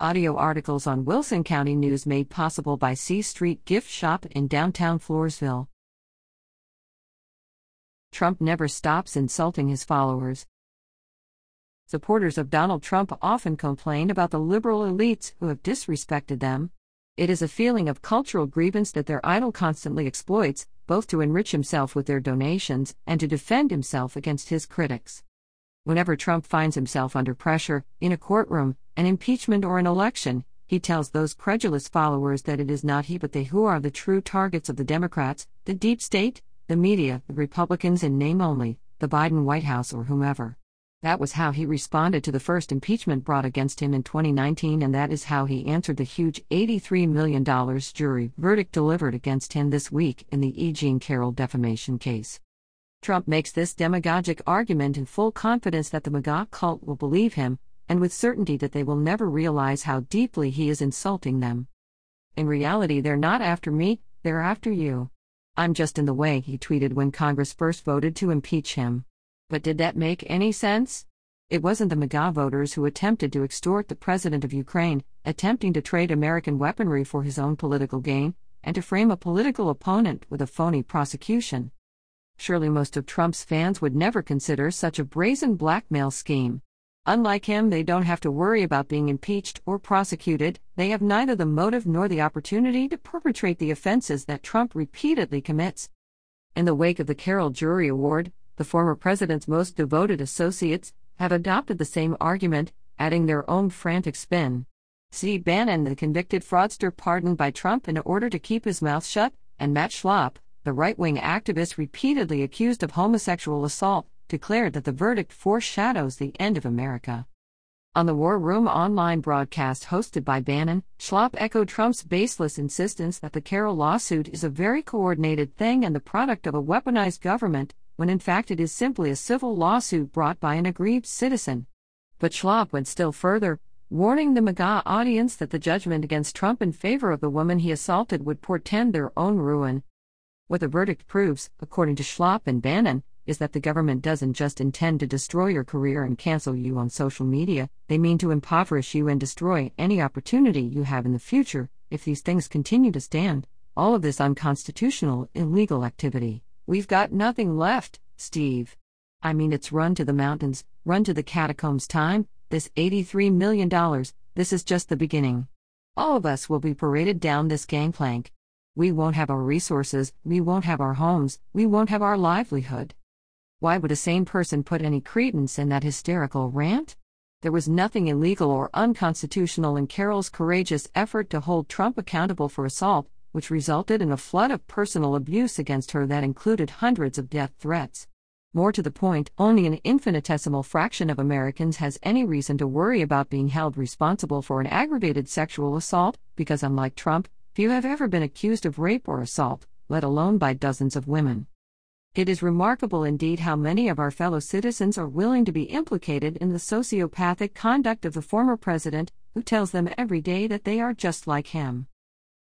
Audio articles on Wilson County News made possible by C Street Gift Shop in downtown Floresville. Trump never stops insulting his followers. Supporters of Donald Trump often complain about the liberal elites who have disrespected them. It is a feeling of cultural grievance that their idol constantly exploits, both to enrich himself with their donations and to defend himself against his critics. Whenever Trump finds himself under pressure, in a courtroom, an impeachment, or an election, he tells those credulous followers that it is not he but they who are the true targets of the Democrats, the deep state, the media, the Republicans in name only, the Biden White House, or whomever. That was how he responded to the first impeachment brought against him in 2019, and that is how he answered the huge $83 million jury verdict delivered against him this week in the E. Jean Carroll defamation case. Trump makes this demagogic argument in full confidence that the MAGA cult will believe him, and with certainty that they will never realize how deeply he is insulting them. In reality, they're not after me, they're after you. I'm just in the way, he tweeted when Congress first voted to impeach him. But did that make any sense? It wasn't the MAGA voters who attempted to extort the president of Ukraine, attempting to trade American weaponry for his own political gain, and to frame a political opponent with a phony prosecution. Surely most of Trump's fans would never consider such a brazen blackmail scheme. Unlike him, they don't have to worry about being impeached or prosecuted, they have neither the motive nor the opportunity to perpetrate the offenses that Trump repeatedly commits. In the wake of the Carroll Jury Award, the former president's most devoted associates have adopted the same argument, adding their own frantic spin. Steve Bannon, the convicted fraudster pardoned by Trump in order to keep his mouth shut, and Matt Schlapp, the right wing activist repeatedly accused of homosexual assault, declared that the verdict foreshadows the end of America. On the War Room online broadcast hosted by Bannon, Schlapp echoed Trump's baseless insistence that the Carroll lawsuit is a very coordinated thing and the product of a weaponized government, when in fact it is simply a civil lawsuit brought by an aggrieved citizen. But Schlapp went still further, warning the MAGA audience that the judgment against Trump in favor of the woman he assaulted would portend their own ruin. What the verdict proves, according to Schlapp and Bannon, is that the government doesn't just intend to destroy your career and cancel you on social media, they mean to impoverish you and destroy any opportunity you have in the future if these things continue to stand. All of this unconstitutional, illegal activity. We've got nothing left, Steve. I mean, it's run to the mountains, run to the catacombs time, this $83 million, this is just the beginning. All of us will be paraded down this gangplank. We won't have our resources, we won't have our homes, we won't have our livelihood. Why would a sane person put any credence in that hysterical rant? There was nothing illegal or unconstitutional in Carroll's courageous effort to hold Trump accountable for assault, which resulted in a flood of personal abuse against her that included hundreds of death threats. More to the point, only an infinitesimal fraction of Americans has any reason to worry about being held responsible for an aggravated sexual assault, because unlike Trump, Few have ever been accused of rape or assault, let alone by dozens of women. It is remarkable indeed how many of our fellow citizens are willing to be implicated in the sociopathic conduct of the former president, who tells them every day that they are just like him.